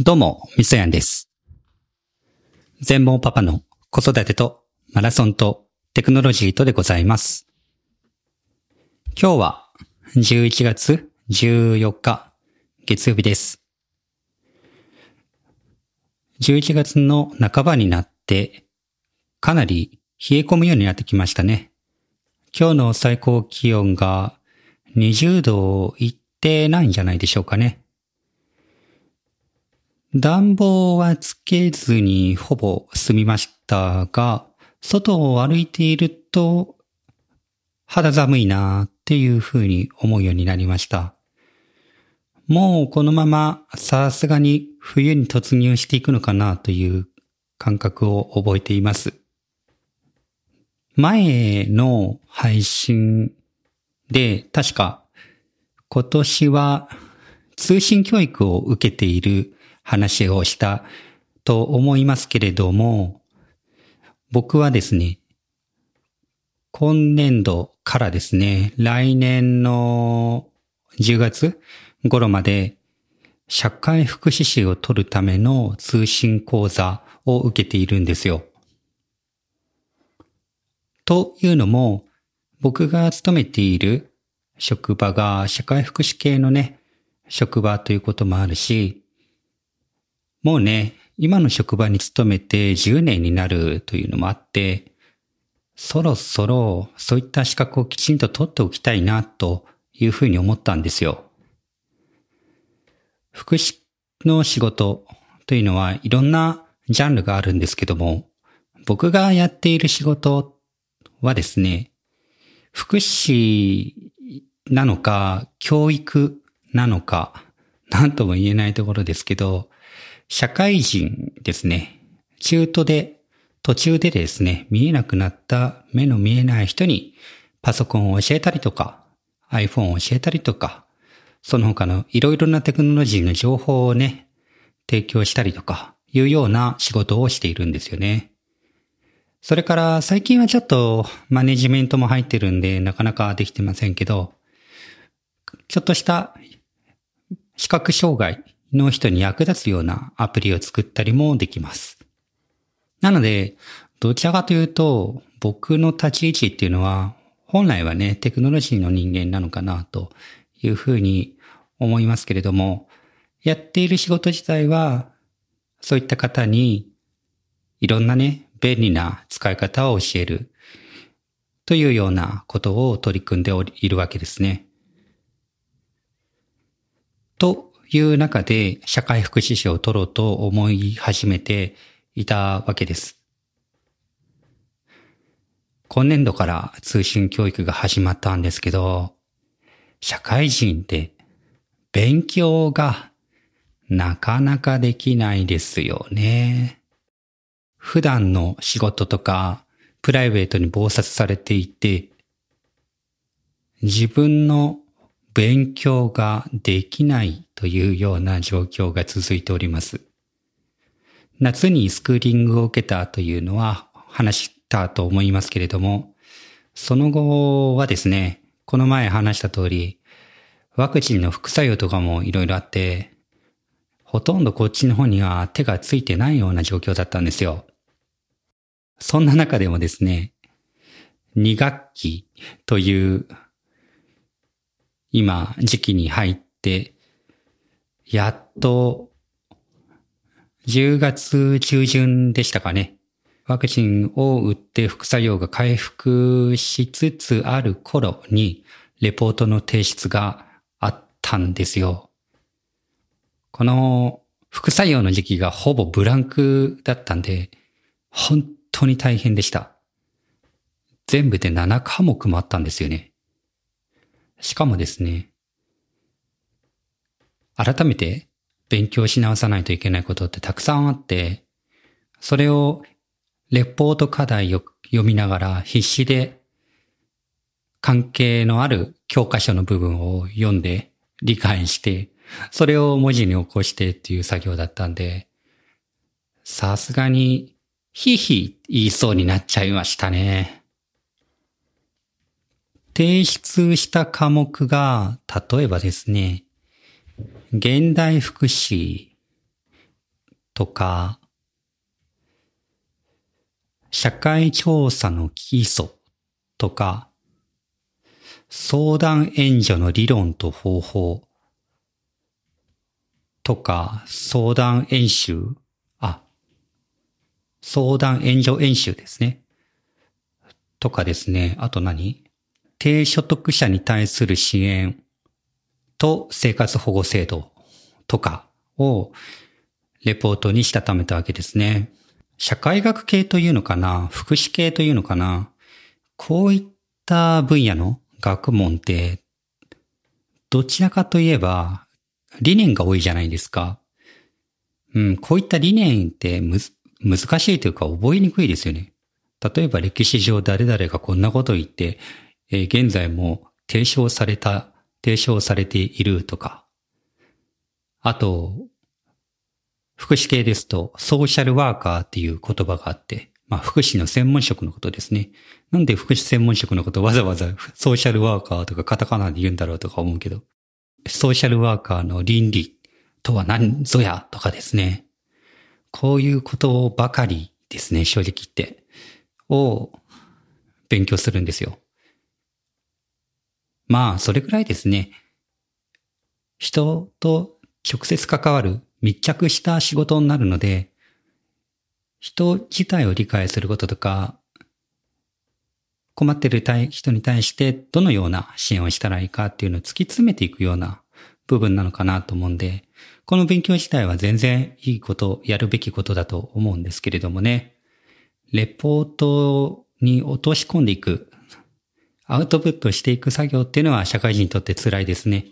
どうも、みそやんです。全盲パパの子育てとマラソンとテクノロジーとでございます。今日は11月14日月曜日です。11月の半ばになってかなり冷え込むようになってきましたね。今日の最高気温が20度いってないんじゃないでしょうかね。暖房はつけずにほぼ済みましたが、外を歩いていると肌寒いなっていうふうに思うようになりました。もうこのままさすがに冬に突入していくのかなという感覚を覚えています。前の配信で確か今年は通信教育を受けている話をしたと思いますけれども、僕はですね、今年度からですね、来年の10月頃まで社会福祉士を取るための通信講座を受けているんですよ。というのも、僕が勤めている職場が社会福祉系のね、職場ということもあるし、もうね、今の職場に勤めて10年になるというのもあって、そろそろそういった資格をきちんと取っておきたいなというふうに思ったんですよ。福祉の仕事というのはいろんなジャンルがあるんですけども、僕がやっている仕事はですね、福祉なのか、教育なのか、なんとも言えないところですけど、社会人ですね。中途で、途中でですね、見えなくなった目の見えない人にパソコンを教えたりとか、iPhone を教えたりとか、その他のいろいろなテクノロジーの情報をね、提供したりとか、いうような仕事をしているんですよね。それから最近はちょっとマネジメントも入ってるんでなかなかできてませんけど、ちょっとした視覚障害の人に役立つようなアプリを作ったりもできます。なので、どちらかというと、僕の立ち位置っていうのは、本来はね、テクノロジーの人間なのかなというふうに思いますけれども、やっている仕事自体は、そういった方に、いろんなね、便利な使い方を教える、というようなことを取り組んでいるわけですね。という中で社会福祉士を取ろうと思い始めていたわけです。今年度から通信教育が始まったんですけど、社会人で勉強がなかなかできないですよね。普段の仕事とかプライベートに忙殺されていて、自分の勉強ができないというような状況が続いております。夏にスクーリングを受けたというのは話したと思いますけれども、その後はですね、この前話した通り、ワクチンの副作用とかもいろいろあって、ほとんどこっちの方には手がついてないような状況だったんですよ。そんな中でもですね、2学期という今時期に入って、やっと10月中旬でしたかね。ワクチンを打って副作用が回復しつつある頃に、レポートの提出があったんですよ。この副作用の時期がほぼブランクだったんで、本当に大変でした。全部で7科目もあったんですよね。しかもですね、改めて勉強し直さないといけないことってたくさんあって、それをレポート課題を読みながら必死で関係のある教科書の部分を読んで理解して、それを文字に起こしてっていう作業だったんで、さすがにひひ言いそうになっちゃいましたね。提出した科目が、例えばですね、現代福祉、とか、社会調査の基礎とか、相談援助の理論と方法とか、相談演習あ、相談援助演習ですね。とかですね。あと何？低所得者に対する支援と生活保護制度とかをレポートにしたためたわけですね。社会学系というのかな福祉系というのかなこういった分野の学問って、どちらかといえば理念が多いじゃないですか。うん、こういった理念ってむ難しいというか覚えにくいですよね。例えば歴史上誰々がこんなことを言って、えー、現在も提唱された、提唱されているとか。あと、福祉系ですと、ソーシャルワーカーっていう言葉があって、まあ、福祉の専門職のことですね。なんで福祉専門職のことわざわざソーシャルワーカーとかカタカナで言うんだろうとか思うけど、ソーシャルワーカーの倫理とは何ぞやとかですね。こういうことばかりですね、正直言って。を勉強するんですよ。まあ、それくらいですね。人と直接関わる密着した仕事になるので、人自体を理解することとか、困ってる人に対してどのような支援をしたらいいかっていうのを突き詰めていくような部分なのかなと思うんで、この勉強自体は全然いいこと、やるべきことだと思うんですけれどもね、レポートに落とし込んでいく、アウトプットしていく作業っていうのは社会人にとって辛いですね。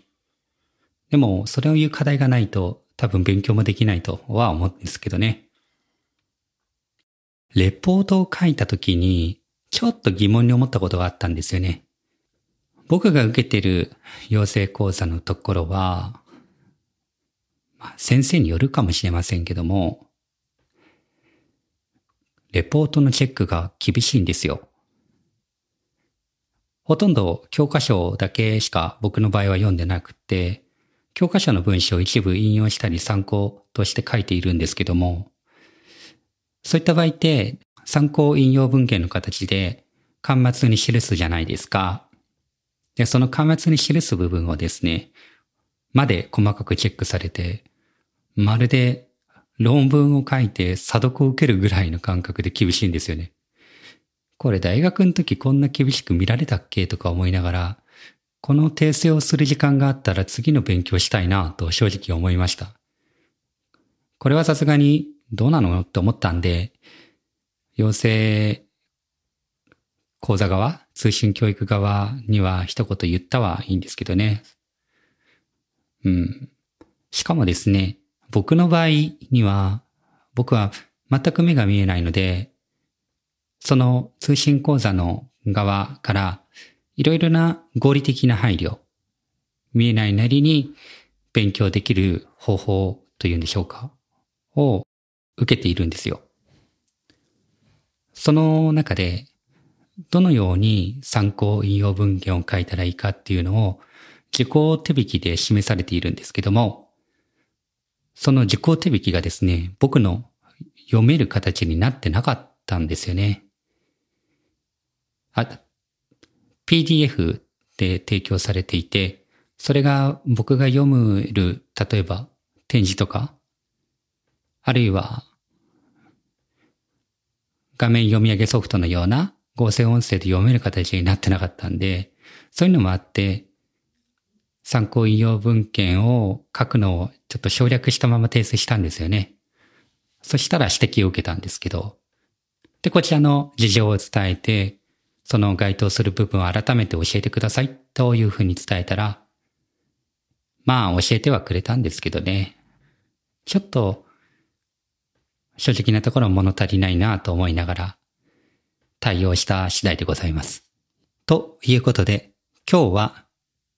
でも、それを言う課題がないと多分勉強もできないとは思うんですけどね。レポートを書いた時に、ちょっと疑問に思ったことがあったんですよね。僕が受けてる養成講座のところは、まあ、先生によるかもしれませんけども、レポートのチェックが厳しいんですよ。ほとんど教科書だけしか僕の場合は読んでなくて、教科書の文章を一部引用したり参考として書いているんですけども、そういった場合って参考引用文献の形で端末に記すじゃないですか。で、その端末に記す部分をですね、まで細かくチェックされて、まるで論文を書いて査読を受けるぐらいの感覚で厳しいんですよね。これ大学の時こんな厳しく見られたっけとか思いながら、この訂正をする時間があったら次の勉強したいなと正直思いました。これはさすがにどうなのって思ったんで、養成講座側、通信教育側には一言言ったはいいんですけどね。うん。しかもですね、僕の場合には、僕は全く目が見えないので、その通信講座の側からいろいろな合理的な配慮、見えないなりに勉強できる方法というんでしょうかを受けているんですよ。その中で、どのように参考引用文献を書いたらいいかっていうのを自己手引きで示されているんですけども、その自己手引きがですね、僕の読める形になってなかったんですよね。あ、PDF で提供されていて、それが僕が読むる、例えば展示とか、あるいは画面読み上げソフトのような合成音声で読める形になってなかったんで、そういうのもあって、参考引用文献を書くのをちょっと省略したまま提出したんですよね。そしたら指摘を受けたんですけど、で、こちらの事情を伝えて、その該当する部分を改めて教えてくださいというふうに伝えたら、まあ教えてはくれたんですけどね。ちょっと正直なところ物足りないなと思いながら対応した次第でございます。ということで、今日は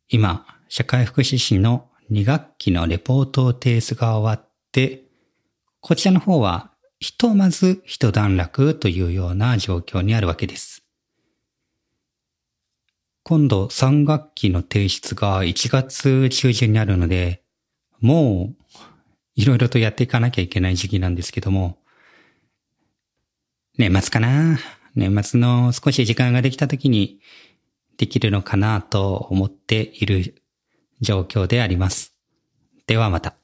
今、社会福祉士の2学期のレポートを提出が終わって、こちらの方はひとまず一段落というような状況にあるわけです。今度3学期の提出が1月中旬にあるので、もういろいろとやっていかなきゃいけない時期なんですけども、年末かな？年末の少し時間ができた時にできるのかなと思っている状況であります。ではまた。